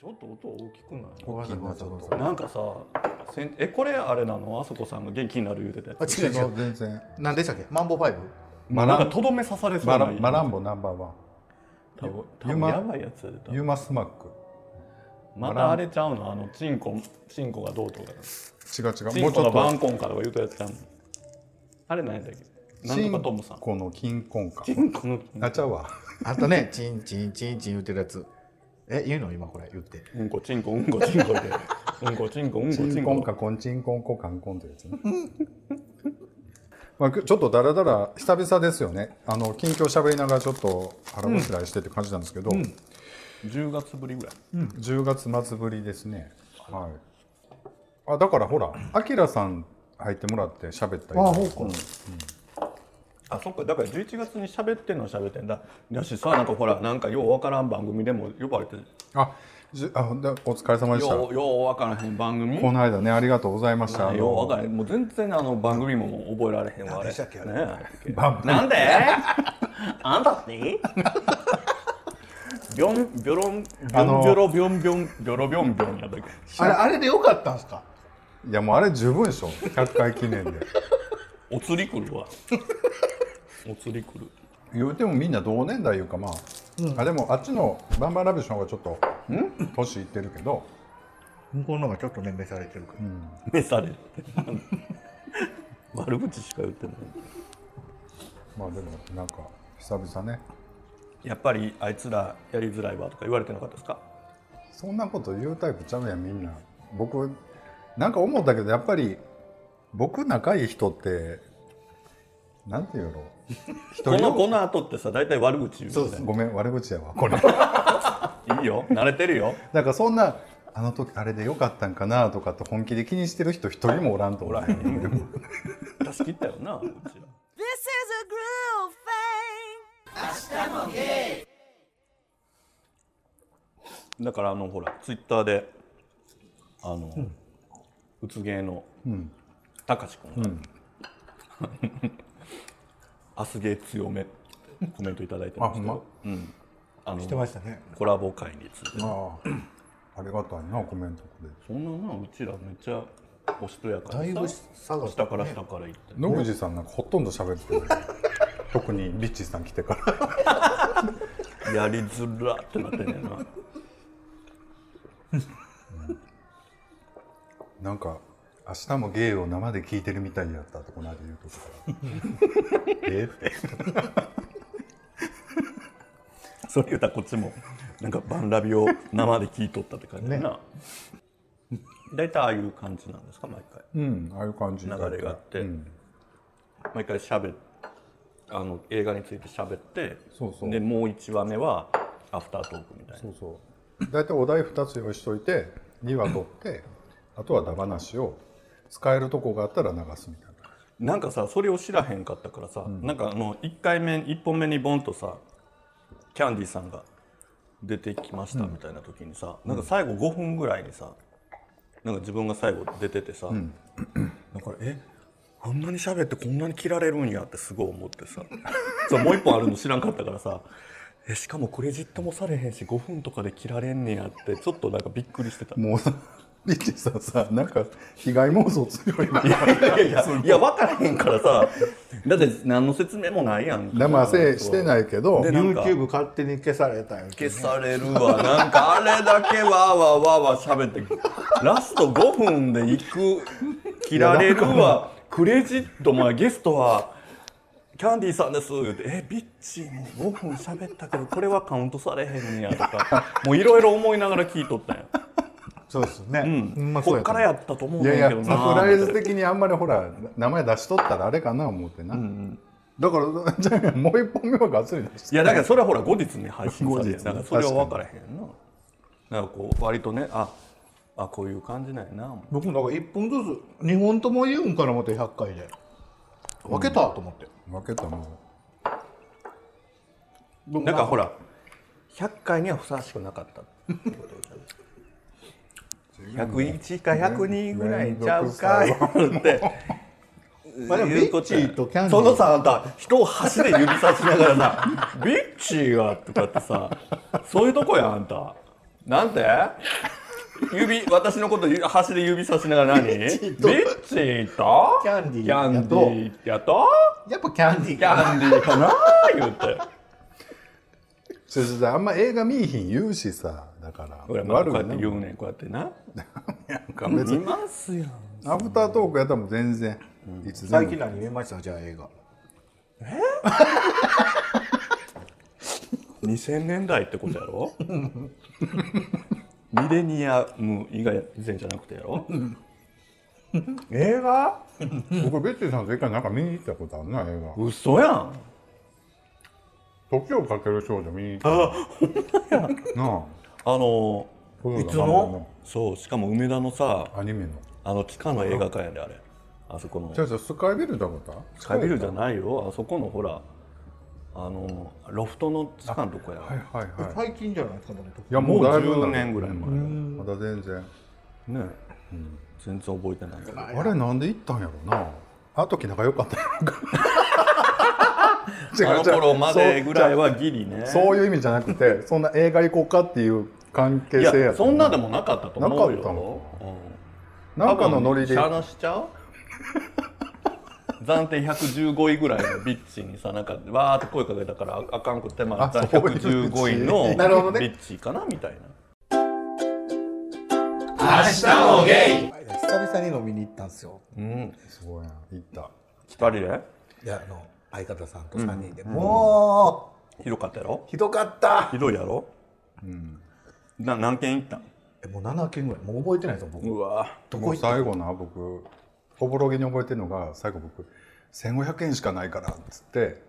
ちょっと音大きくない？ごめんなさいなさいごめんなんかさせんえこれあれなの？あそこさんが元気になる言うてたやあつ違う違う。全然。何でしたっけ？マンボファイブ？マラン。なんかとどめ刺されそうマなラマランボナンバーワン。多分多分やばいやつやで多分。ユーマスマック。またあれちゃうの？あのチンコチンコがどうとか違う違チうもうちょっンコがバンと。コンかとか言うたやつちゃうの？あれ何やったっけ？なんとかトムさん。この金婚か。チンコのあちゃうわ。あとねチンチンチンチン言ってるやつえ言うの今これ言って。うんこチンコうんこチンコで。うんこチンコうんこチンコチンコンかコンチンコンコカンコンってやつね。まあ、ちょっとだらだら久々ですよね。あの近況喋りながらちょっと腹ごしらえしてって感じなんですけど、10月ぶりぐらい。10月末ぶりですね。はい。あだからほらあきらさん入ってもらって喋ったりあそうかあそっか。だから11月に喋ってんのは喋ってんだ。だしさなんかほらなんかようわからん番組でも呼ばれてあじあでお疲れ様でした。ようようわからへん番組？この間ねありがとうございました。ようわからへん。もう全然あの番組ももう覚えられへんわあれ。何でしたっけあれ？ねバンなんで？あんたって ビョンビョロンビョンビョロビョンビョンビョロビョンビョンやったっけ？あれあれでよかったんすか？いやもうあれ十分でしょ。100回記念で。お釣り来るわお釣り来る。言うてもみんな同年代いうかまあ、あでもあっちのバンバンラビッシュの方がちょっと年いってるけど。向こうの方がちょっと年齢されてるから、召される。悪口しか言ってない。まあでもなんか久々ね。やっぱりあいつらやりづらいわとか言われてなかったですか？そんなこと言うタイプちゃうやんみんな。僕なんか思ったけどやっぱり僕仲いい人ってなんていうの？一この人この後ってさ大体悪口言うよねごめん悪口やわ。これ。いいよ。慣れてるよ。なんかそんなあの時あれでよかったんかなとかって本気で気にしてる人一人もおらんとおらへん出し切ったよなうちら This is a groove thing. だからあのほらツイッターであの、うつ芸のたかし君が、アスゲー強め。ってコメントいただいてました。うん。あのしてましたね。コラボ会について。ああ。ありがたいなコメントくそんななうちらめっちゃおしとやかだいぶ下がった下から下から行って。野口さんなんかほとんど喋ってる。特にリッチーさん来てから。やりづらってなってんねんな。なんか明日も芸を生で聞いてるみたいやったってこの間言うとこから。え？ってそれ言うたらこっちもなんかバンラビを生で聞いとったって感じだな、大体ああいう感じなんですか毎回。うんああいう感じ。流れがあって、うん。毎回しゃべあの映画について喋ってそうそう。でもう1話目はアフタートークみたいな。そうそう。大体お題2つ用意しといて2話取ってあとはダ話を使えるとこがあったら流すみたいな。なんかさそれを知らへんかったからさ、なんかあの1回目1本目にボンとさキャンディーさんが出てきましたみたいな時にさ、なんか最後5分ぐらいにさなんか自分が最後出ててさ、だからえあんなに喋ってこんなに切られるんやってすごい思ってさそうもう一本あるの知らんかったからさえしかもクレジットもされへんし5分とかで切られんねやってちょっとなんかびっくりしてた。もうさリッチーさんさなんか被害妄想強いな。いやいやいやいや分からへんからさだって何の説明もないやん生せしてないけど YouTube 勝手に消されたよ、ね、消されるわ。なんかあれだけわーわーわーわー喋ってラスト5分で行く切られるわ。クレジットまあゲストはキャンディーさんです。言うて「えビッチもう5分喋ったけどこれはカウントされへんねや」とかもういろいろ思いながら聞いとったんや、そうですね、うん。まそうやったこっからやったと思うんいやいやだけどなサプライズ的にあんまりほら名前出しとったらあれかな思ってな、だから じゃあもう一本目はがっつり出して。いやだからそれはほら後日に配信され後日るだからそれは分からへんな。なんかこう割とねああこういう感じなんやな。僕もだから1本ずつ2本とも言うんかな思って100回で。分けたと思って、分けたも僕なん。かほら100回にはふさわしくなかった101か102ぐらいちゃうかって。まあビッチーとキャンディー。そのさあんた人を箸で指さしながらさ「ビッチーが」とかってさそういうとこやあんた。なんて？指私のことゆ端で指さしながら何？ビッチと。キャンディー。キャンディーやと？やっぱキャンディーキャンディーかな言うて。そしてあんま映画見いひん言うしさだから俺まあこうやって言うねんこうやってな。なんか別見にますやんアフタートークやったらもう全然いつでも。最近何見ました？じゃあ映画。2000 年代ってことやろ？ミレニアム以外前じゃなくてやろ？映画？僕ベッチーさんと一回なんか見に行ったことあるな映画。嘘やん「時をかける少女」見に行った。あなあのあいつの？そうしかも梅田のさアニメの。あの地下の映画館やであれ。あそこの。じゃあじゃあスカイビルだことスカイビルじゃないよ。あそこのほらあのロフトの地下のとこや、はいはいはい。最近じゃないですかねいやもうだいぶもう10年ぐらい前。まだ全然。ね、全然覚えてない。けどあれなんで行ったんやろな。あの時仲良かったんやろかあの頃までぐらいはギリね。そういう意味じゃなくて そんな映画行こうかっていう関係い性やったやそんなでもなかったと思うよ。なかったの？うんなんかのノリで。多分シャーナしちゃう？暫定115位ぐらいのビッチにさなんかわーって声かけたからああかんくてまああそういう115位のなるほどね。ビッチかなみたいな。久々に飲みに行ったんですよ。うん。すごいな。行った。2人で？いやあの相方さんと3人で、もひどかったやろ？うひどかった。ひどいやろ？な何軒行ったん？えもう7件ぐらい。もう覚えてないですよ僕。うわ。どこ行った最後な僕おぼろげに覚えてるのが最後僕1500円しかないからっつって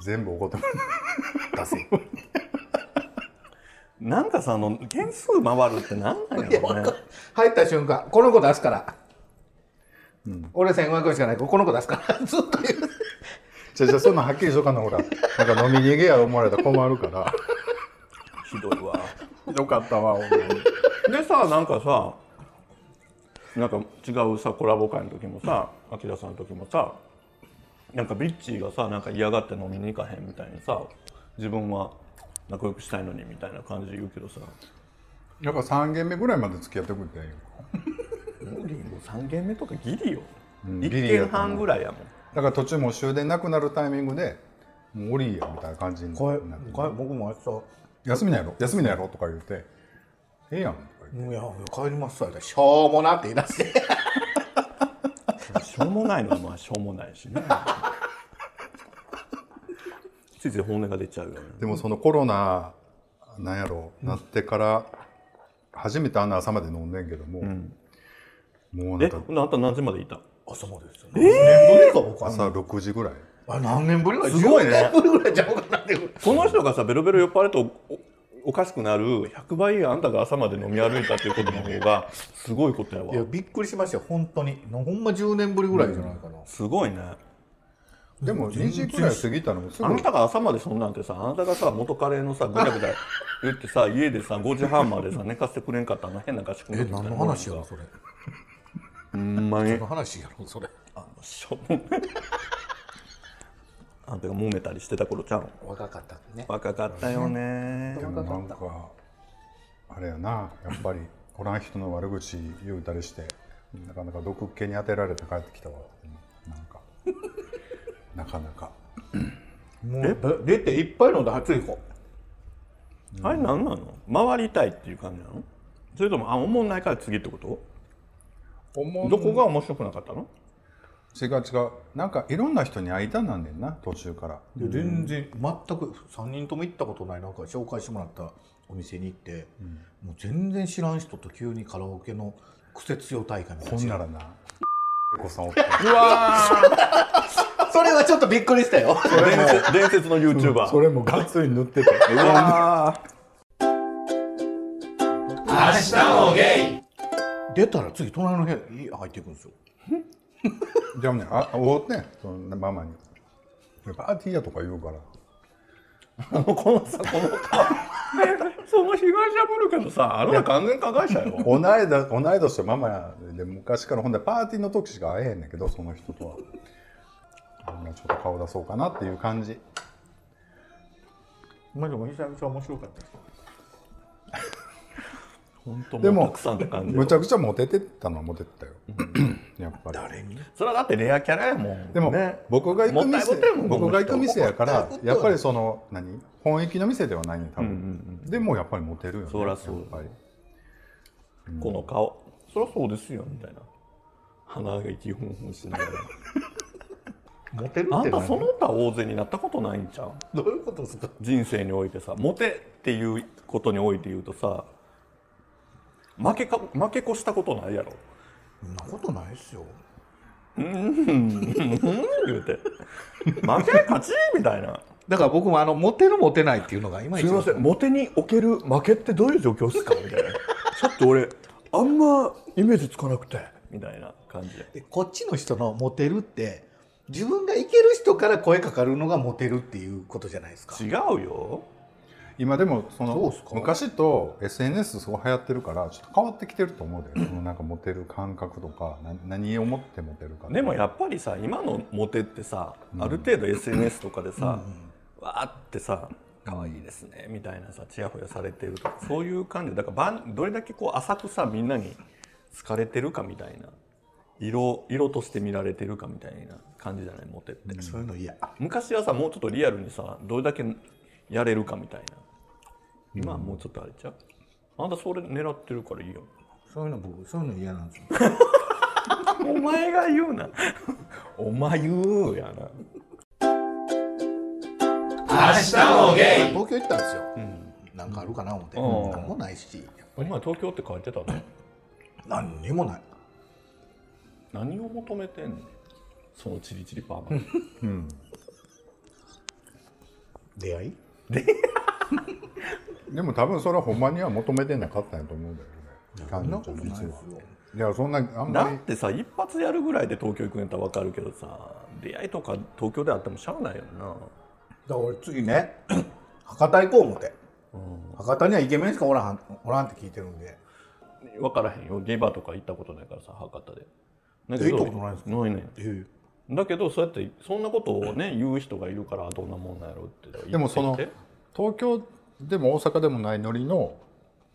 全部おごってもらっ なんかさあの件数回るってなんなんやろね？入った瞬間この子出すから、俺1500円しかないからこの子出すから。ずっと言う。たじゃあじゃあそんなんはっきりしとかなほら。なんか飲み逃げや思われたら困るから。ひどいわ。ひどかったわほんまに。でさなんかさなんか違うさコラボ会の時もさ秋田さんの時もさなんかビッチーがさなんか嫌がって飲みに行かへんみたいにさ自分は仲良くしたいのにみたいな感じで言うけどさ。やっぱ3軒目ぐらいまで付き合ってくれて無理もう3軒目とかギリよ、うん1ギリや軒半ぐらいやもんだから途中もう終電なくなるタイミングでもう降りやみたいな感じになって。僕も明休みなんやろ？休みなんやろ？とか言って。ええやんとか言って日いやいや帰りますわ。しょうもなって言い出して。しょうもないのはまあしょうもないしね。ついつい本音が出ちゃうよね。でもそのコロナなんやろ？なってから初めてあんな朝まで飲んでんけども、もうなえんかあんた何時までいた？朝までですよ何年ぶりか僕あ朝6時ぐらい。あ何年ぶり？かすごいね。10年ぶりぐらいちゃうかなって。この人がさベロベロ酔っ払うとおおかしくなる100倍あんたが朝まで飲み歩いたっていうことの方がすごいことやわ。いやびっくりしましたよ。本当に。ほんま10年ぶりぐらいじゃないかな、すごいね。でも2時くらい過ぎたのあなたが朝までそんなんてさあなたがさ元カレのさぐだぐだ言ってさ家でさ5時半までさ寝かせてくれんかったあの変な合宿のえ時みたいな何の話やろそれ。ほんまに。話やろそれ。あのしょうもないあんたが揉めたりしてた頃ちゃう若かったね。若かったよね。でもなんかあれやなやっぱりおらん人の悪口言うたりしてなかなか毒気に当てられて帰ってきたわ。うんなんかなかなか。もうで出ていっぱい飲んで初行こあれ何なの？回りたいっていう感じなの？それともあ思んないから次ってこと？どこが面白くなかったの？違う違う。なんかいろんな人に会いたなんねんな途中から。全然全く3人とも行ったことないなんか紹介してもらったお店に行って、もう全然知らん人と急にカラオケの癖強大会みたいな。ほんならな。エコさんおってそれはちょっとびっくりしたよ。伝説伝説の YouTuber それもがっつり塗っててうわ出たら次隣の部屋に入っていくんですよ。じゃあねあおってんそのママに。パーティーやとか言うから。ーこのさこの その被害者ぶるけどさあなた完全加害者よ。同いだ同い年とママやで昔からほんでパーティーの時しか会えへんねんけどその人とは。まあちょっと顔出そうかなっていう感じ。まあでも久々面白かったですでももうたくさんって感じよむちゃくちゃモテてたのはモテてたよ。やっぱり。誰に？それはだってレアキャラやもんでも、ね僕が行く店僕が行く店やからやっぱりその何？本域の店ではないね多分、うんうんでもやっぱりモテるよねそらそうやっぱり。この顔。そりゃそうですよみたいな。鼻が息ふんふんしながらモテるあんたその他大勢になったことないんちゃう？どういうことですか？人生においてさ。モテっていうことにおいて言うとさ負けか負け越したことないやろ。そんなことないっすよ。うん言うて。負け勝ちみたいな。だから僕もあのモテるモテないっていうのが今すいません。モテにおける負けってどういう状況ですかみたいな。ちょっと俺あんまイメージつかなくてみたいな感じで。でこっちの人のモテるって自分がいける人から声かかるのがモテるっていうことじゃないですか。違うよ今でもその昔と SNS すごい流行ってるからちょっと変わってきてると思うで、そのなんかモテる感覚とかな何をもってモテるかでもやっぱりさ今のモテってさ、ある程度 SNS とかでさ、わーってさ可愛いですねみたいなさちやほやされてるとかそういう感じだからばんどれだけこう浅くさみんなに好かれてるかみたいな。色色として見られてるかみたいな感じじゃない？モテって、そういうの嫌。昔はさもうちょっとリアルにさどれだけやれるかみたいな。今はもうちょっとあれちゃう？あんたそれ狙ってるからいいよ。そういうの僕そういうの嫌なんですよ。お前が言うな。お前言うやな。東京行ったんですよ、なんかあるかな思って、うん。なんもないし。お前東京って書いてたの？何にもない。何を求めてんのそのチリチリパーマ。うん。出会い？でも多分それはほんまには求めてなかったんやと思うんだよね。そんなことないですよ。いやそんなあんまり。だってさ一発やるぐらいで東京行くんやったら分かるけどさ出会いとか東京であってもしゃあないよな。だから俺次ね 博多行こう思って、博多にはイケメンしかおらんおらんって聞いてるんで。分からへんよ。ゲバとか行ったことないからさ博多で。行ったことないんですか？ないねえだけどそうやってそんなことをね言う人がいるからどんなもんなんやろってでもその東京でも大阪でもないノリの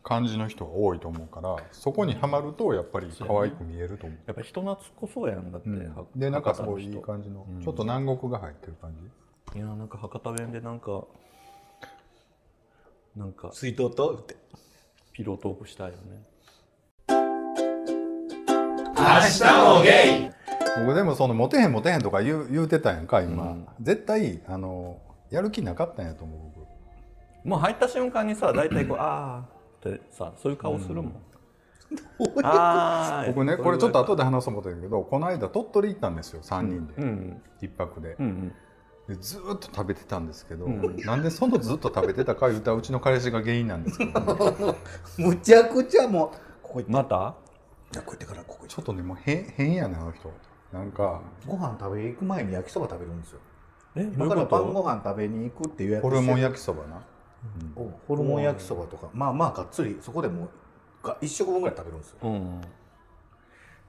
感じの人が多いと思うからそこにはまるとやっぱり可愛く見えると思う、やっぱ人懐っこそうやんだって、うん。はでなんかすごいい感じの、ちょっと南国が入ってる感じ。いやなんか博多弁でなんかなんか水筒とって。ピロートークしたいよね僕でもそのモテへんモテへんとか言う言うてたやんか今、絶対あのやる気なかったんやと思う僕。もう入った瞬間にさ大体こう「あー」ってさそういう顔するもん、あー僕ねこれちょっと後で話そう思ったんだけどこの間鳥取行ったんですよ3人で、うん。一泊で。うんうん。でずーっと食べてたんですけど、なんでそのずっと食べてたか言うたらうちの彼氏が原因なんですけど、むちゃくちゃもうここ行って。また？じゃあこうやってからここちょっとねもう変変やねあの人なんかご飯食べに行く前に焼きそば食べるんですよ。えどう今いうこと？から晩ご飯食べに行くっていうやつホルモン焼きそばな。ホルモン焼きそばとか。まあまあがっつりそこでもうが一食分ぐらい食べるんですよ。うん。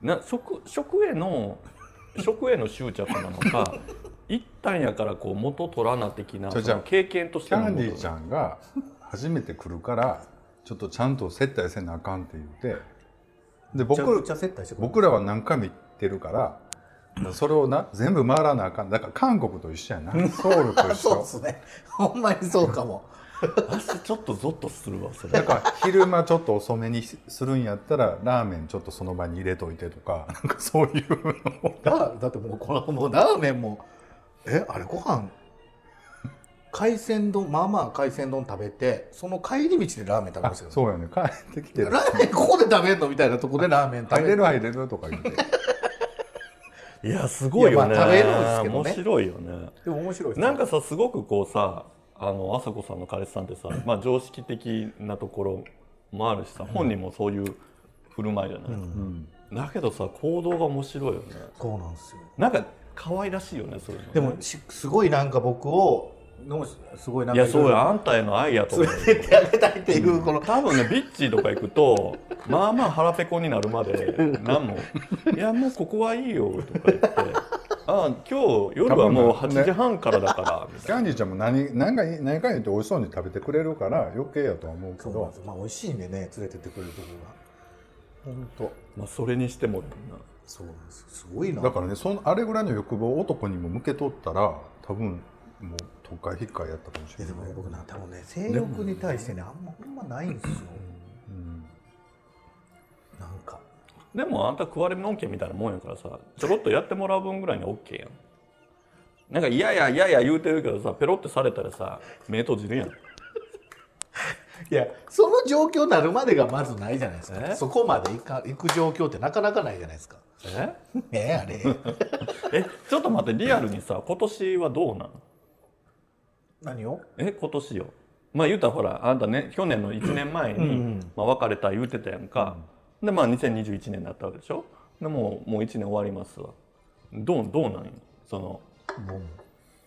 な食食への 食への執着なのか一旦やからこう元取らな的な経験としキての元ャンディーちゃんが初めて来るからちょっとちゃんと接待せなあかんって言ってで僕僕らは何回も行ってるからそれをな全部回らなあかん。だから韓国と一緒やな。ソウルと一緒。そうですね。ほんまにそうかも。私ちょっとゾッとするわそれ。だから昼間ちょっと遅めにするんやったらラーメンちょっとその場に入れといてとかなんかそういうのを。だだってもうこのもうラーメンも。えあれご飯？海鮮丼？まあまあ海鮮丼食べてその帰り道でラーメン食べまあしたよ、そうやね。帰ってきて。ラーメンここで食べんの？みたいなとこでラーメン食べ入れる入れるとか言っていやすごいよね。食べるんですけどね。面白いよね。でも面白いなんかさすごくこうさあの朝子さんの彼氏さんってさ、まあ、常識的なところもあるしさ、本人もそういう振る舞いじゃない、だけどさ行動が面白いよね。そうなんですよ。なんか可愛らしいよねそういうのね。でもしすごいなんか僕をのすごいなんかいやそうやあんたへの愛やと思う連れてってあげたいっていうこの。多分ねビッチーとか行くとまあまあ腹ペコになるまで 何も「いやもうここはいいよ」とか言って「あ今日夜はもう8時半からだからみたいキャンディーちゃんも何何か何か言って美味しそうに食べてくれるから余計やとは思うけど。そうなんです。よまあ美味しいんでね連れてってくれるところが。本当。な、まあ、それにしてもそうなんです。よすごいな。だからねそのあれぐらいの欲望を男にも向け取ったら多分もう都会引っかいやったかもしいやれない。でもね僕な多分ね性欲に対してねあんまほんまないんですよ、なんか。でもあんた食われのんけみたいなもんやからさちょろっとやってもらう分ぐらいに OK やん。なんか嫌や嫌や言うてるけどさペロってされたらさ目閉じるやん。いやその状況になるまでがまずないじゃないですえ？かそこまで行か行く状況ってなかなかないじゃないですか。え？えあれ。えちょっと待ってリアルにさ今年はどうなの何を？え今年よ。まあ言うたらほらあんたね去年の1年前に、まあ、別れた言うてたやんか、でまあ2021年だったわけでしょ？でもうもう1年終わりますわ。どうどうなんよ？そのどうも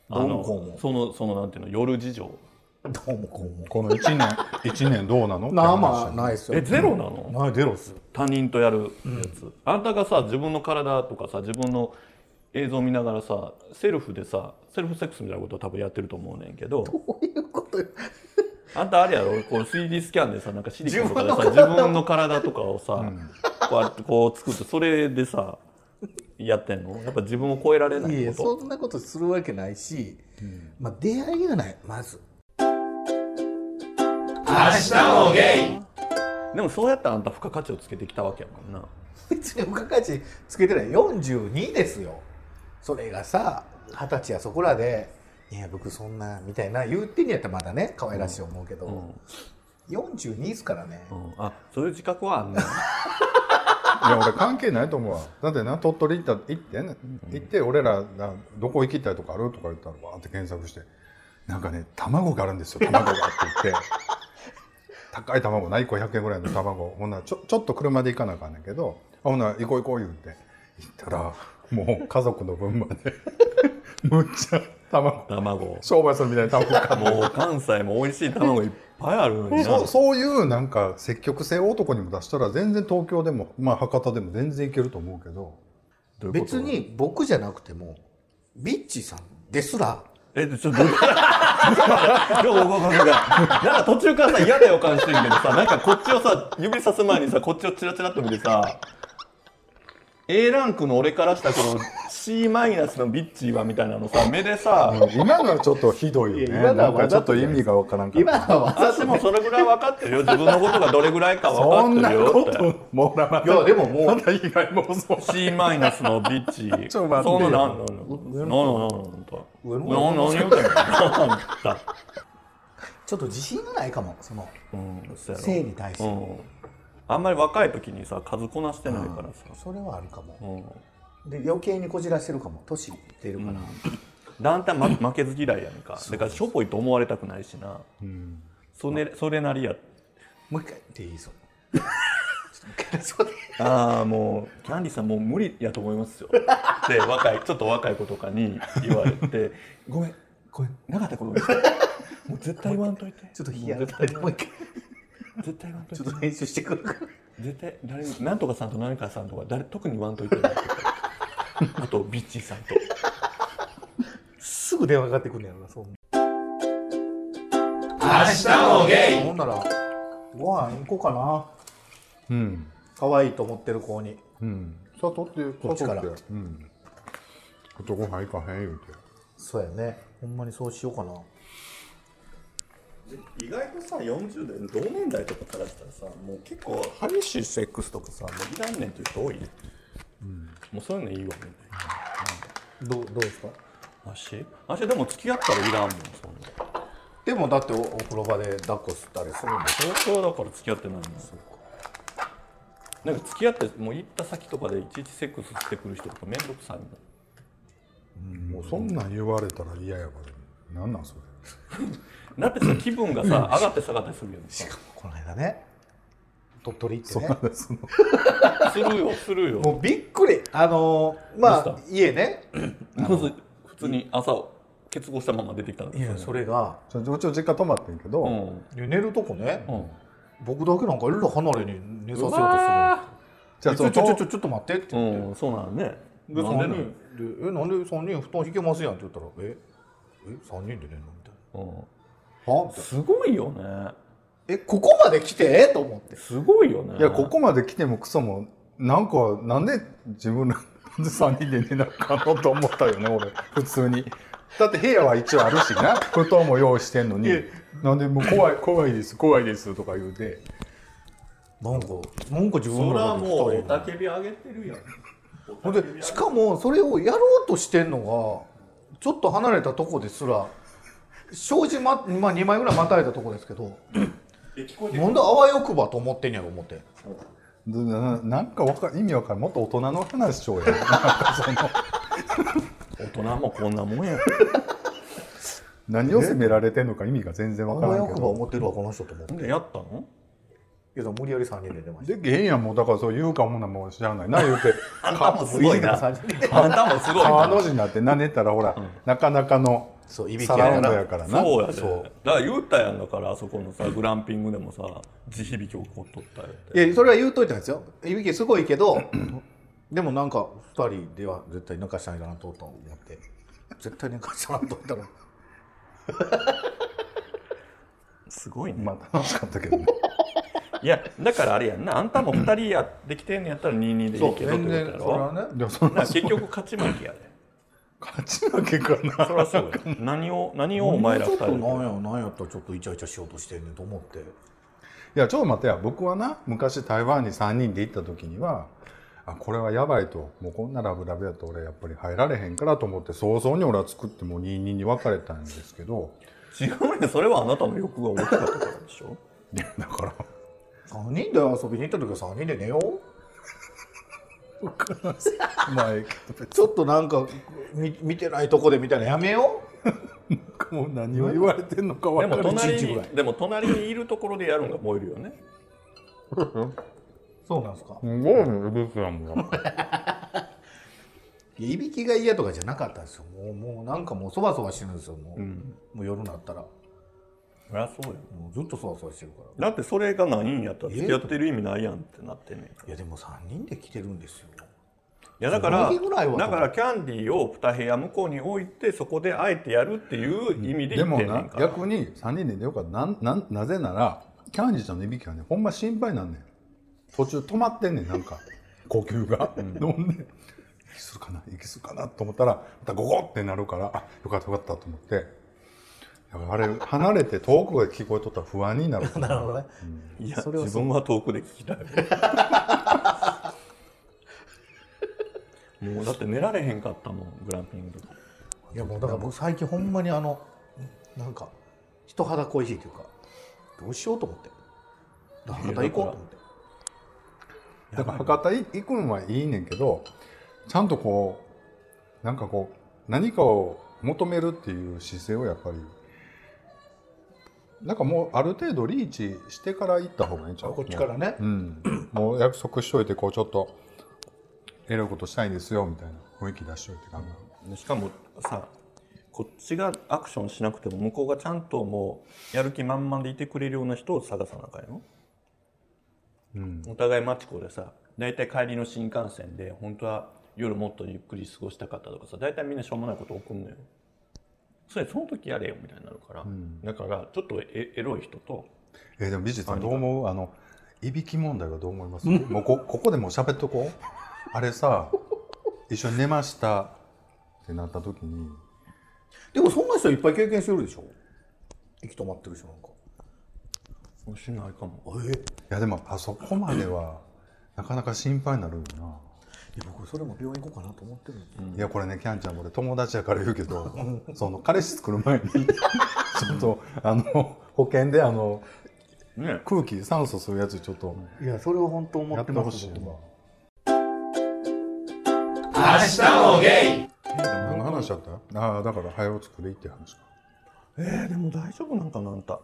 あのそのそのなんていうの？夜事情。どうもこうも。この1年 一年どうなの？ってなないですよ。えゼロなの？ないゼロっす他人とやるやつ、あんたがさ自分の体とかさ自分の映像見ながらさセルフでさセルフセックスみたいなことを多分やってると思うねんけど。こういうことよ。あんたあれやろ？こう 3D スキャンでさなんかシリコンとかでさ自自分の体とかをさ、こうやってこう作ってそれでさやってんの？やっぱ自分を超えられないいやそんなことするわけないし、まあ出会いがないまず。でもそうやってあんた付加価値をつけてきたわけやもんな。別に付加価値つけてない。42ですよ。それがさ二十歳やそこらで「いや僕そんな」みたいな言ってんやったらまだね可愛らしい思うけど、42ですからね、うん、あそういう自覚はあんねん。いや俺関係ないと思うわ。だってな鳥取行った行ってね行って俺らなどこ行きたいとかあるとか言ったらわーって検索してなんかね卵があるんですよ。卵がって言って。高い卵な1個100円ぐらいの卵。ほんならちょちょっと車で行かなあかんねんけどあほんなら行こう行こう言うて。行ったらもう家族の分までむっちゃ卵。卵。商売するみたいな卵買って。もう関西も美味しい卵いっぱいあるのにな。そうそういうなんか積極性を男にも出したら全然東京でも、まあ、博多でも全然いけると思うけど。どういうこと？別に僕じゃなくてもビッチさんですら。え、ちょっと、なんか途中からさ、嫌な予感してるけどさ、なんかこっちをさ、指さす前にさ、こっちをチラチラっと見てさ、A ランクの俺からしたらこの C マイナスのビッチーはみたいなのさ、目でさ、今のはちょっとひどいよいやね今のはなんかちょっと意味がわからんかった今のは私もそれぐらい分かってるよ。自分のことがどれぐらいかそんな分かってるよって。こともうらまいやでももうまだ意外もそう C マイナスのビッチー。ちょっと待ってよそんな、なん、なん、なん、なん、なん、上のなん、なん言うてんの？あんた。ちょっと自信がないかもそのうん、そうやろ性に対して、うん。あんまり若い時にさ、数こなしてないからさ。それはあるかも。うん。で余計にこじらしてるかも。年いってるから、だん。だん、ま、負けず嫌いやんか。だからしょぼいと思われたくないしな、それそれなりや。もう一回言っていい？ぞ ああもうキャンディーさんもう無理やと思いますよ。って若いちょっと若い子とかに言われて ごめんこれなかったことですもう絶対言わんといて。ちょっと冷やもう一回絶対言わんとちょっと練習してくるから。絶対誰になんとかさんと何かさんとか誰特に言わんといてねってあとビッチーさんと。すぐ電話かかってくるんやろなそんな。明日もゲイ。ほんならご飯行こうかな。うん。可愛いと思ってる子に。うん。さあ取ってこっちから。取って。うん。男ご飯行かへん言うて。そうやね。ほんまにそうしようかな意外とさ40代同年代とかからしたらさもう結構激しいセックスとかさもういらんねんっていう人多い、もうそういうのいいわみたいどうどうですか？な足足でも付き合ったらいらんもんそんな。でもだっておお風呂場で抱っこしたりするんでしょ？それはだから付き合ってないの。なんか付き合ってもう行った先とかでいちいちセックスしてくる人とか面倒くさいもん。もうそんなん言われたら嫌やわなんなんそれ？だってさ気分がさ上がって下がったりするやんしかもこの間ね鳥取行ってね。そんなんでするよするよ。もうびっくり。あのーまあ家ね。まず普通に朝結合したまま出てきたんですよいやそれが。ちょうちの実家泊まってんけど、うん。寝るとこね。うん。僕だけなんかいろいろ離れに寝させようとする。じゃあちょちょちょちょちょっと待ってってう言って、んそうなのね。で3なんでなの？人で「えなんで3人布団引けますやん」って言ったら「え？え？3人で寝んの?」うん。な「はみたいなすごいよね。えここまで来て?」と思って。すごいよね。いやここまで来てもクソもなんかなんで自分らなんで3人で寝なあかんのと思ったよね俺。普通に。だって部屋は一応あるしな。布団も用意してんのに。なんでもう怖い怖いです怖いですとか言うて。なんかなんか自分それはもう雄たけび上げてるやん。ほんでしかもそれをやろうとしてんのがちょっと離れたとこですら障子ま、まあ、2枚ぐらいまたいだとこですけどなんであわよくばと思ってんやろ思ってでななんかわか意味わかるもっと大人の話しようや なんかその。大人もこんなもんや。何を責められてんのか意味が全然あわからんけど。わよくば思ってるわこの人と思って。やったの？や無理やり3人で出ました。でけへんやんもうだからそう言うかもなもう知らない。な言うて。あんたもすごいな。3人であんたもすごい川のな字になってなねたらほら、なかなかのそういびきサラウンドやからな。そうやで。そう。だから言うたやんだからあそこのさグランピングでもさ地響き起こっとったよいやそれは言うといたんですよ。いびきすごいけど でもなんか2人では絶対寝かしたんやなとと思って。絶対寝かしたなと思ったらすごいね、まあ楽しかったけどね。いやだからあれやんな。あんたも2人やできてんのやったら22でいいけどってことやろ。ねでもそんなな結局勝ち負けやで勝ち負けかな。そりゃそうや何を何をお前ら2ちょっと人でなんやなんやったらちょっとイチャイチャしようとしてんねんと思って。いやちょっと待ってや。僕はな昔台湾に3人で行った時にはあこれはやばいと。もうこんなラブラブやと俺やっぱり入られへんからと思って早々に俺は作ってもう22に別れたんですけど。違うねそれはあなたの欲が大きかったからでしょ？いやだから3人で遊びに行った時は3人で寝よう ちょっとなんか見見てないとこでみたいなやめよにもう何を言われてんのか分からないでも隣にいるところでやるのが燃えるよね。う そうなんですか。すごい いびきが嫌とかじゃなかったんですよ。もうもうなんかもうそわそわしてるんですよ。もう,、もう夜になったら。もそりゃそうよ。うずっとそわそわしてるから。だってそれがないんやったら付き合ってる意味ないやんってなってんねんから。いやでも3人で来てるんですよ。いやだからだからキャンディーを2部屋向こうに置いてそこであえてやるっていう意味で言っでもなてんねんから。逆に3人で寝ようか。なんなんなぜならキャンディーちゃんのいびきがねほんま心配なんねん。途中止まってんねんなんか。呼吸が、ほんで。息するかな息するかなと思ったらまたゴゴってなるからあよかったよかったと思ってあれ離れて遠くで聞こえとったら不安になる なるほどね。いやそれは自分は遠くで聞きたい。もうだって寝られへんかったもんグランピングとか。いやもうだから僕最近ほんまにあのなんか人肌恋しいというかどうしようと思って。だから博多行こうと思って。だから博多行くのはいいねんけどちゃんとこうなんかこう何かを求めるっていう姿勢をやっぱりなんかもうある程度リーチしてから行った方がいいんちゃう？こっちからね。う。ん、もう約束しといてこうちょっとエロいことしたいんですよみたいな雰囲気出しといてかな。でしかもさこっちがアクションしなくても向こうがちゃんともうやる気満々でいてくれるような人を探さなあかんよ、お互いマチコでさ大体帰りの新幹線で本当は夜もっとゆっくり過ごしたかったとかさ大体みんなしょうもないこと送んのよそれその時やれよみたいになるから、だからちょっとエエロい人とえーでも美術さんどう思う？あのいびき問題はどう思います？もうこここでもう喋っとこう？あれさ一緒に寝ました。ってなった時に。でもそんな人いっぱい経験してるでしょ？息止まってる人なんか。しないかも。え？いやでもあそこまではなかなか心配になるよな、いや僕それも病院行こうかなと思ってるんですよ。いやこれねキャンちゃん俺友達やから言うけど その彼氏作る前に ちょっとあの保険であのね。空気酸素するやつちょっといやそれは本当思やってまほしいわす僕は何の話だった？ああだから早う作れって話か。えー、でも大丈夫なんかなあんた。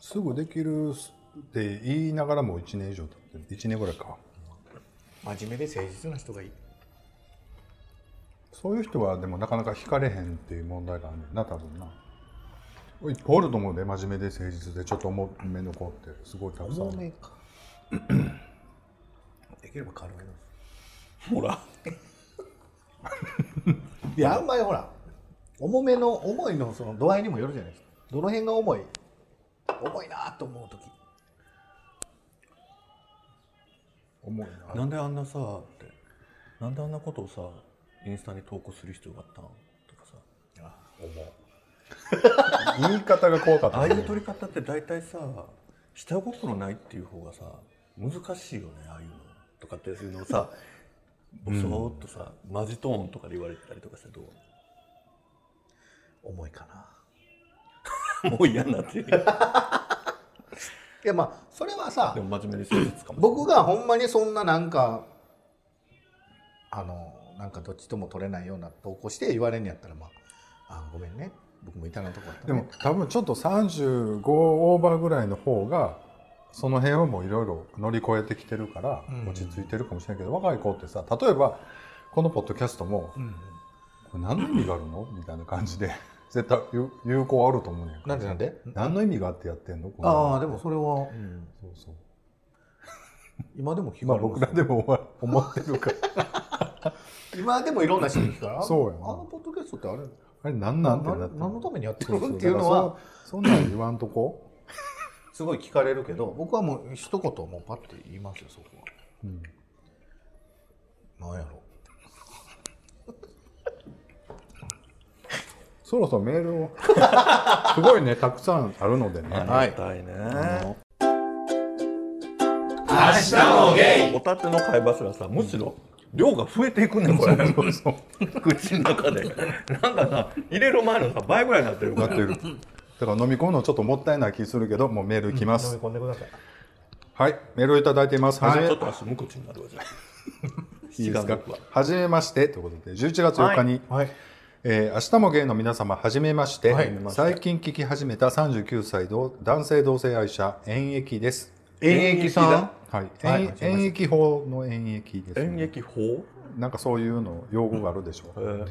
すぐできるって言いながらも1年以上経ってる。1年ぐらいか真面目で誠実な人がいい。そういう人はでもなかなか惹かれへんっていう問題があるんな多分な。いっぱいおると思うで真面目で誠実でちょっと重めの子ってすごいたくさん。重めか。できれば軽めですほら。いやあんまりほら重めの重いのその度合いにもよるじゃないですか。どの辺が重い？重いなと思う時重いな。なんであんなさって。なんであんなことをさインスタに投稿する必要があったん？とかさ。言い方が怖かったああいう撮り方って大体さ下心ないっていう方がさ難しいよねああいうの。とかっていうのをさボソーっとさ、マジトーンとかで言われたりとかしてど重いかな。う もう嫌になってるいやまあそれはさでも真面目に誠実かも僕がほんまにそんななんかあのなんかどっちとも取れないような投稿して言われんやったらまああごめんね。僕もいたなとこあったね。でも多分ちょっと35オーバーぐらいの方がその辺はもういろいろ乗り越えてきてるからうん。落ち着いてるかもしれないけど、若い子ってさ例えばこのポッドキャストもうん「これ何の意味があるの?」みたいな感じで絶対有有効あると思うねんなんでなんで？何の意味があってやってんの？ああでもそれは、うん。そうそう。今でも聞まあかれ僕らでも思思ってるから。今でもいろんな人に聞くから。そうやな。あのポッドキャストってあれ？あれ何なんてなってな何のためにやってるっていうのはそそんなん言わんとこ？すごい聞かれるけど僕はもう一言もうパッて言いますよそこは、うん。なんやろそろそろメールを。すごいねたくさんあるのでね。ありがたいね、明日もゲホタテの貝柱さむしろ量が増えていくねこれ。そうそう口の中で。なんかな入れる前のさ倍ぐらいになってる。なってる。だから飲み込むのちょっともったいない気するけどもうメールいきま飲す、み込んでください。はい。メールをいただいています。はじめ。ちょっと足無口になるわじゃあ。いいですか。ははじめまして。ということで11月4日に、はいえー明日もゲイの皆様はじめまして、はい最近聞き始めた39歳の男性同性愛者演疫です。演疫さんはい、はい演演疫法の演疫です、演劇法？なんかそういうの用語があるでしょう、え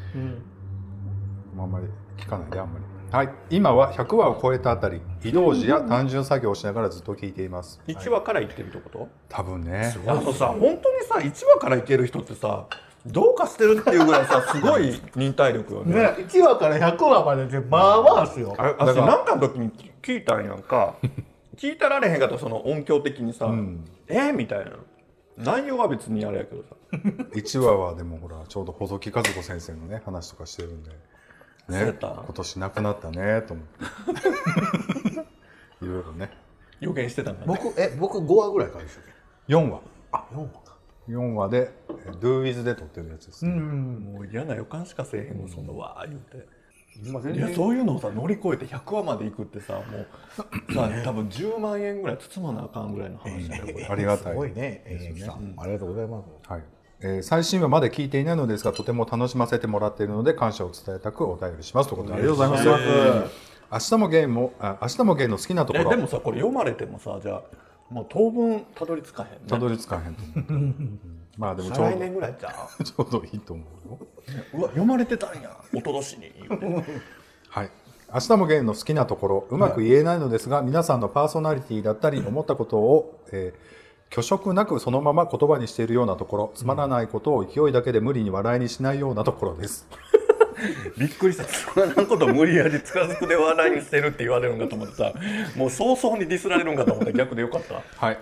あんまり聞かないであんまり。はい。今は100話を超えたあたり移動時や単純作業をしながらずっと聞いています。1話から言ってるってこと、多分ね。あのさ本当にさ1話からいける人ってさどうかしてるっていうぐらいさすごい忍耐力よね。ね1話から100話まででまあまあっすよ。あ私なんかの時に聞いたんやんか。聞いたられへんかったらその音響的にさ、ん。えみたいな。内容は別にあれやけどさ。1話はでもほらちょうど細木和子先生のね話とかしてるんで。ね今年亡くなったねと思って。いろいろね。予言してたんだね。僕え僕5話ぐらいからでしたっけ？4話。あ4話。か4話でえ Do With で撮ってるやつです、ね。んもう嫌な予感しかせえへんのそん。なわー言うて。いやそういうのをさ乗り越えて100話までいくってさもうさ多分10万円ぐらい包まなあかんぐらいの話だよこれ。ありがたい。すごいね演劇さん。ありがとうございます。はい。えー最新話まで聞いていないのですがとても楽しませてもらっているので感謝を伝えたくお便りしますということでありがとうございます、明日もゲームもあ明日もゲームの好きなところ。えでもさこれ読まれてもさじゃあもう当分たどり着かへんね。たどり着かへんと まあでもちょうど。再来年ぐらいじゃあ ちょうどいいと思うよ。うわ読まれてたんやおととしに。はい。明日もゲームの好きなところ、うまく言えないのですが、皆さんのパーソナリティだったり、思ったことを、えー虚飾なくそのまま言葉にしているようなところ、つまらないことを勢いだけで無理に笑いにしないようなところです。びっくりした。そんなこと無理やり近づくで笑いにしてるって言われるんかと思ってさもう早々にディスられるんかと思って逆でよかった。はい。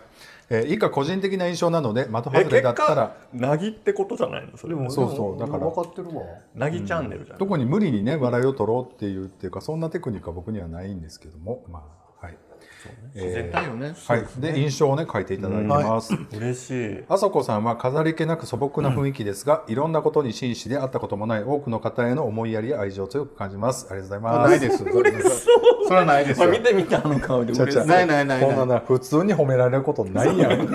えー以下個人的な印象なので、的え外れ結だったら。果、なぎってことじゃないの？それも。そうそうだから。分かってるわ。なぎチャンネルじゃん、どこに無理にね、笑いを取ろうっていうっていうか、そんなテクニックは僕にはないんですけども、まあ、はい。自然体よね、はい。で、印象をね、書いていただいてます。嬉しいあそこさんは飾り気なく素朴な雰囲気ですが、いろんなことに真摯で会ったこともない多くの方への思いやりや愛情を強く感じます。ありがとうございます。ないですそれそれはないです見てみてあの顔で嬉しそうないないないないこんなな、普通に褒められることないやん。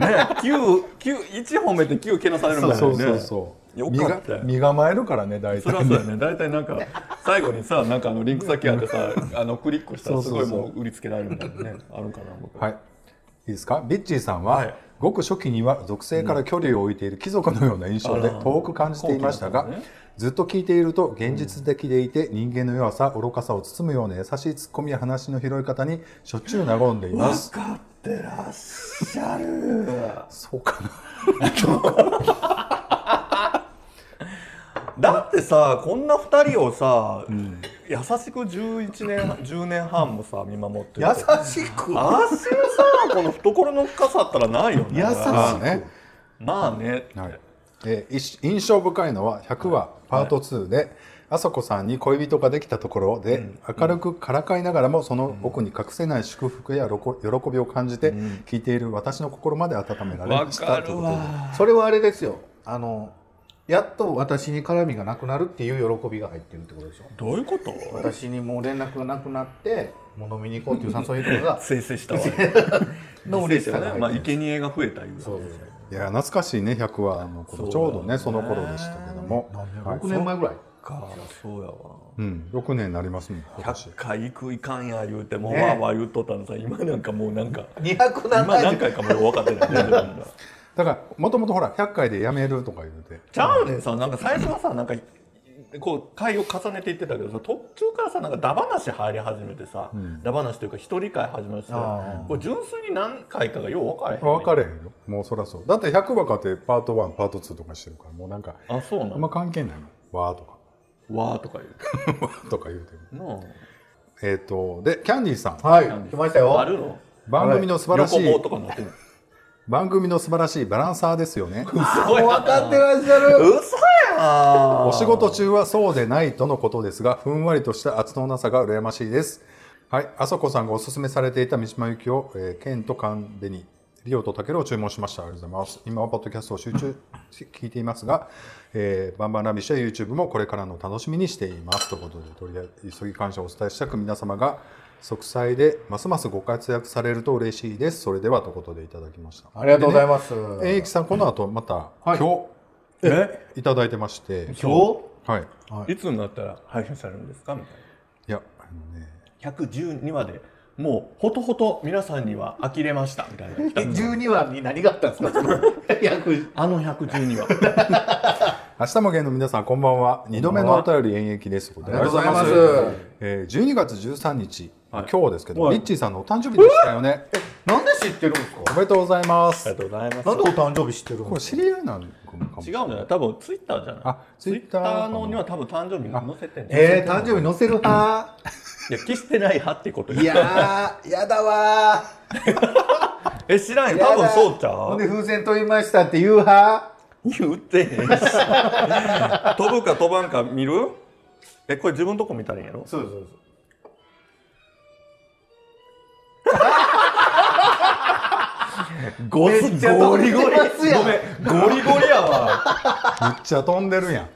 ね9 9 1褒めて9けなされるんだよねそうそうそう。よかったよ。身構えるからね、大体それはそうだよね。大体なんか最後にさなんかあのリンク先あってさ あのクリックしたらすごいもう売りつけられるみたいなねあるかな僕はい。いいですか？ビッチーさんは、はい。ごく初期には属性から距離を置いている貴族のような印象で遠く感じていましたが、ずっと聞いていると現実的でいて人間の弱さ愚かさを包むような優しいツッコミや話の拾い方にしょっちゅう和んでいます。かってらっししゃる。そうかな だってさこんな2人をさ、優しく11年 10年半もさ見守って優るしく？あっしさこの懐の深さったらないよね。優しく。まあね。まあね、はい。えーいし印象深いのは100話パート2で、あそこさんに恋人ができたところで、明るくからかいながらもその奥に隠せない祝福やろこ喜びを感じて、聞いている私の心まで温められわました。かるということでわ。それはあれですよ。あのやっと私に絡みがなくなるっていう喜びが入ってるってことでしょ？どういうこと？私にもう連絡がなくなってもう飲みに行こうっていう誘いとかが 生成したわ。の嬉しさが入ってるまあ生贄が増えたいう。そういや懐かしいね。100話の頃ちょうどねその頃でしたけども、はい。6年前ぐらい。かそうやわ。うん、6年になりますね今年100回行くいかんや言うてもうわーわー言うとったのさ今なんかもうなんか。200今何回何回かもう分かってない だからもともとほら100回でやめるとか言うて。ちゃうねんさなんか最初はさなんかこう回を重ねていってたけどさ途中からさなんかダ話入り始めてさ、ダ話というか一人会始めてさこれ純粋に何回かがよう分からへん分かれへんよ。もうそりゃそう。だって100話かってパート1パート2とかしてるからもうなんかあそうなの？あんま関係ないもんわーとか。わーとか言う。わーとか言うても。てなえっ、とでキャンディーさん。はい。来ましたあよ。あるの？番組の素晴らしい、横棒とかなってる番組の素晴らしいバランサーですよね。もう分かってらっしゃる。嘘やん。お仕事中はそうでないとのことですがふんわりとした圧のなさが羨ましいです。はい。あそこさんがおすすめされていた三島由紀夫、えー、ケンとカンベニリオとタケルを注文しました。ありがとうございます。今はポッドキャストを集中し聞いていますが、えー、バンバンラビッシュや YouTube もこれからの楽しみにしています。ということでとりあえず急ぎ感謝をお伝えしたく皆様が息災でますますご活躍されると嬉しいです。それではということでいただきました。ありがとうございます。えいきさんこの後また、はい。今日えいただいてまして。今日？はい。い。つになったら配信されるんですか？みたいいやあのね。な112話でもうほとほと皆さんには呆れました。みたいな。え12話に何があったんですか？あの112話。明日も芸の皆さんこんばんは。二度目のお便り演劇です。ありありがとうございます。えー、12月13日、はい。今日ですけど、はい。リッチーさんのお誕生日でしたよね。なんで知ってるんですか？おめでとうございます。ありがとうございます。なんでお誕生日知ってるんこれですか？知り合いなのか？も違うんじゃない多分ツイッターじゃない。あツイッタ Twitter ーのには多分誕生日載せてえー、誕生日載せる派？いや消してない派ってこといやーやだわ え知らんー。よ多分そうちゃほんうで風船飛びましたって言う派？言ってへん。し飛ぶか飛ばんか見る？えこれ自分のとこ見たらいいんやろ？そうそうゴめっちゃゴリ。ゴリ飛んでますやん。ごめんゴリゴリやわ。めっちゃ飛んでるやん。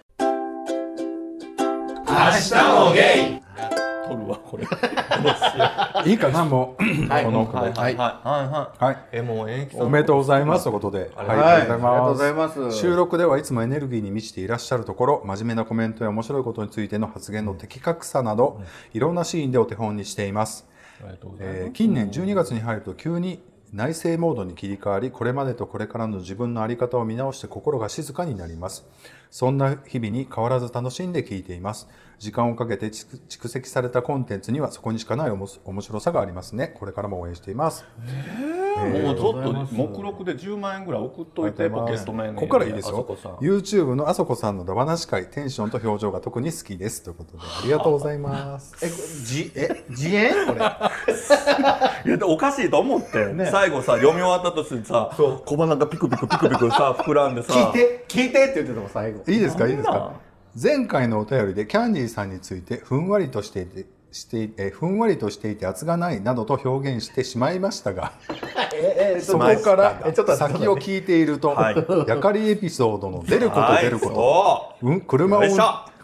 撮るわこれ。いいかなもう、はい。このはいはいはい。はい。はいえもう延期おめでとうございますということで、はい、はい、ありがとうございます。収録ではいつもエネルギーに満ちていらっしゃるところ真面目なコメントや面白いことについての発言の的確さなど、いろんなシーンでお手本にしています、ありがとうございます。えー近年12月に入ると急に内政モードに切り替わりこれまでとこれからの自分の在り方を見直して心が静かになります。そんな日々に変わらず楽しんで聞いています。時間をかけて蓄蓄積されたコンテンツにはそこにしかないおもし面白さがありますね。これからも応援しています。もうちょっと目録で10万円ぐらい送っといてポケットメここからいいですよ。YouTube のあそこさんのダバなし会テンションと表情が特に好きです。ということで。ありがとうございます。えじえ自演？これ。いやでおかしいと思って、最後さ読み終わったとしてさ小鼻がピクピクピクピクさ膨らんでさ。聞いて。聞いてって言ってたもん最後。いいですか？いいですか？前回のお便りでキャンディーさんについてふんわりとしていてしていえふんわりとしていて圧がないなどと表現してしまいましたが ええそこから先を聞いていると、はい。やかりエピソードの出ることはい。出ること、そう。ん、車を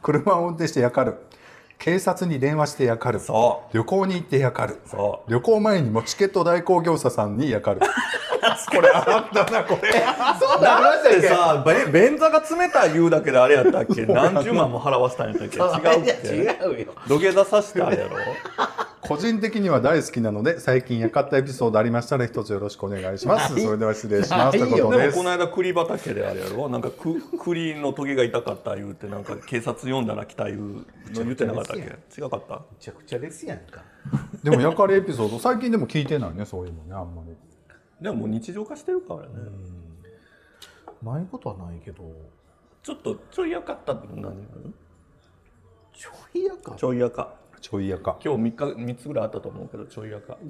車を運転してやかる警察に電話してやかる。そ旅行に行ってやかる。そ旅行前にもチケット代行業者さんにやかる。これあったなこれ。そうなりましたっでけさべ便座が冷たい言うだけであれやったっけ？何十万も払わせたんやったっけ？違うっけ？違うよ。土下座させてあれやろ？個人的には大好きなので最近やかったエピソードありましたら一つよろしくお願いします。それでは失礼します。い。ことです。でもこの間栗畑であれやろ？なんかく 栗のトゲが痛かった言うてなんか警察呼んだら来た言うの言ってなかったっけ違かった？めちゃくちゃですやんか。でもやかりエピソード最近でも聞いてないねそういうのねあんまり。でももう日常化してるからね、ないことはないけど。ちょっとちょいやかったって何なのちょいやか？ちょいやか。ちょいやか。今日3日三つぐらいあったと思うけどちょいやか。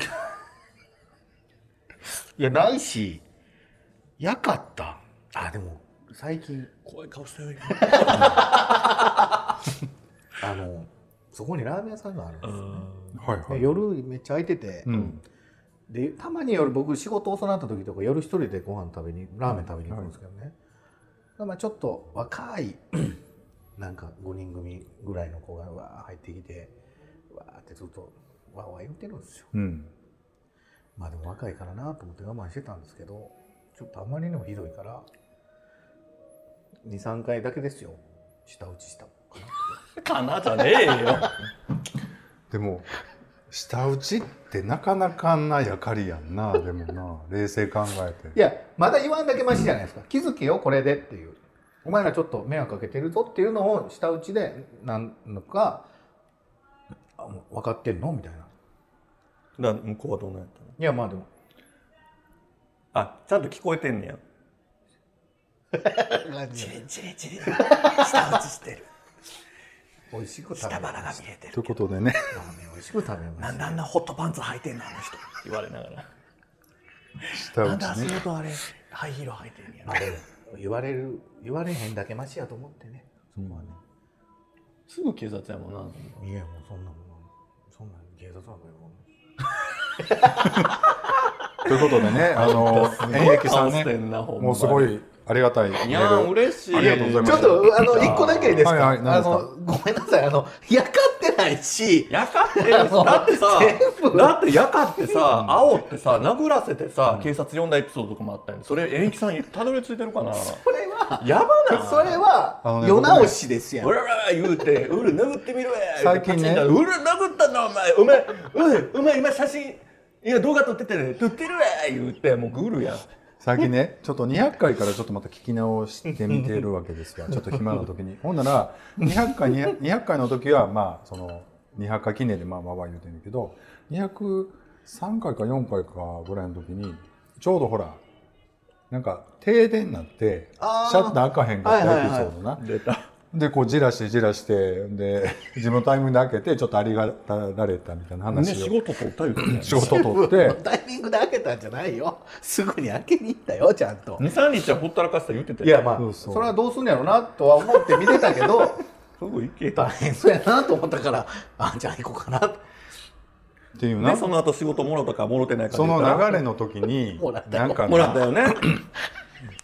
いやないしやかった。あでも最近。怖い顔してるよ。あのそこにラーメン屋さんがあるんですよ、はいはい。で夜めっちゃ空いてて、うん。でたまに夜僕仕事遅なった時とか夜一人でご飯食べにラーメン食べに行くんですけどね、まあちょっと若い なんか5人組ぐらいの子がわー入ってきてわーってずっとわーわー言ってるんですよ。うん。まあでも若いからなと思って我慢してたんですけどちょっとあまりにもひどいから23回だけですよ。舌打ちしたかな。かなじゃねえよ。でも舌打ちってなかなかなやかりやんな。でもな冷静考えて。いやまだ言わんだけマシじゃないですか。気づけよこれでっていう。お前らちょっと迷惑かけてるぞっていうのを舌打ちでなんのかあもう分かってんのみたいな。だ向こうはどうなんやったの？いやまあでも。あちゃんと聞こえてんねや。チリチリチリ。舌打ちしてる美味しく食べるが見えてということでね。ラーメン美味しく食べます。であんなホットパンツ履いてんのあの人。言われながら。舌打ちね。足元あれハイヒール履いてんねやまあでも言われる言われへんだけマシやと思ってね。そこはねすぐ警察やもんないやもうそんなもんそんなん警察はもう ということでねあの 演劇さんねもうすごいありがたいメいや嬉しい。ありがとうございます。ちょっとあの一個だけいいですか、はいはい何ですか？あのごめんなさい。あのやかってないし。やかってるだってさだってやかってさ青ってさ殴らせてさ警察呼んだエピソードとかもあったんそれ演劇さんたどり着いてるかな？それはやばなそれは世直しですやん。うらら言うて、うる殴ってみろや。最近ね。うる殴ったんだお前。お前、お前今写真、いや動画撮っててね、撮ってるわ言うて、もうグルやん。最近ねちょっと200回からちょっとまた聞き直してみてるわけですがちょっと暇な時に。ほんなら200回200 200回の時はまあその200回記念でまあまあまあ言うてんだけど203回か4回かぐらいの時にちょうどほらなんか停電になってシャッター開かへんかったエピソードな、出た。でこうじらしてじらしてで 自分のタイミングで開けてちょっとありがたられたみたいなね、話を、仕事撮った言うてね。仕事取って タイミングで開けたんじゃないよすぐに開けに行ったよちゃんと2、3日はほったらかした言うてたいやまあそうそうそれはどうすんのやろうなとは思って見てたけどすぐ行け大た。変そうやなと思ったからあじゃあ行こうかなっていうなで、その後仕事もろたかもろてないかその流れ。れの時にもらったよなんかなもらったよね。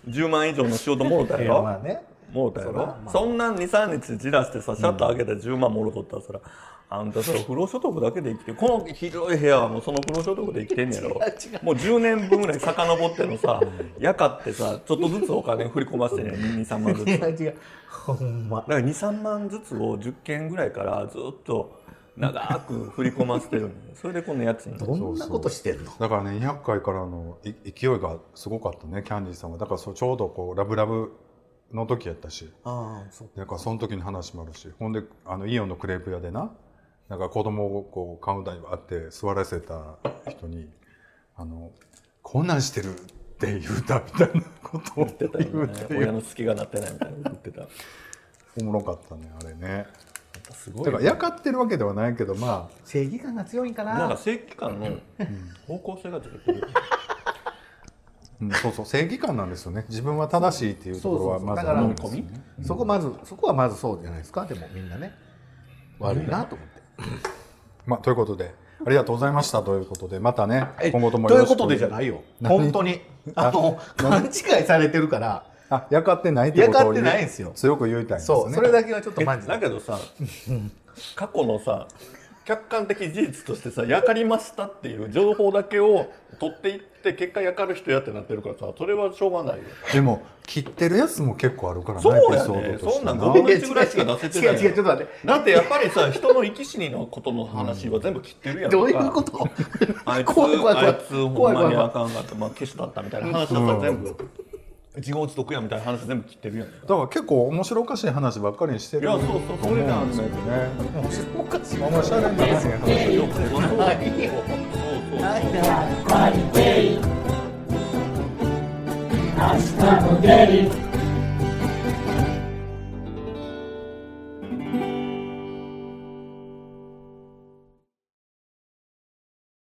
10万以上の仕事もろたいやろ。やまあねもろたやろ？そらまあ。そんなん23日じらしてさシャッター開けて10万もろとったらそらあんたそれ不労所得だけで生きてこの広い部屋はもうその不労所得で生きてんねやろ？違う違う。もう10年分ぐらい遡ってのさやかってさちょっとずつお金振り込ませてね23万ずつ。違うほんま。ら23万ずつを10件ぐらいからずっと長く振り込ませてる それでこの家賃。どんなことしてんの？だからね200回からのい勢いがすごかったねキャンディーさんは。だからそうちょうどこうラブラブの時やったし。ああそうだからその時に話もあるし。ほんであのイオンのクレープ屋でななんか子供をこうカウンターにバーって座らせた人にあのこんなんしてるって言うたみたいなことを言ってたよね。親の隙がなってないみたいなこと言ってた。やおもろかったねあれね。っぱすごいだからやかってるわけではないけどまあ。正義感が強いんかな。なんか正規感の方向性が出てるうん。そうそう正義感なんですよね。自分は正しいっていうところはまずだから思うんですよね。そこまずそこはまずそうじゃないですか。でもみんなね。悪いなと思って。まあ、ということでありがとうございましたということでまたねえ今後ともというよろしく。ことでじゃないよ。何？本当に。あの勘違いされてるから。あやかってないってことをやかってないんですよ。強く言いたいんですね。そうそれだけはちょっとマジでだけどさ過去のさ客観的事実としてさやかりましたっていう情報だけを取っていって結果やかる人やってなってるからさそれはしょうがないよ。でも切ってるやつも結構あるからねそうやねそん。なんな5分の1ぐらいしか出せてない違う違うちょっと待って。だってやっぱりさ人の生き死にのことの話は全部切ってるやんか。どういうこと？あいつ怖い怖い怖い。あいつほん怖い怖い怖いまにあかんかった。まあ消しだったみたいな話だったら全部自業自得やみたいな話全部切ってるやん。だから結構面白おかしい話ばっかりしてる。いやそうそうそれなんですよね面白おかしい。面白い。話が話よくない。よそうそうそう明日もデイ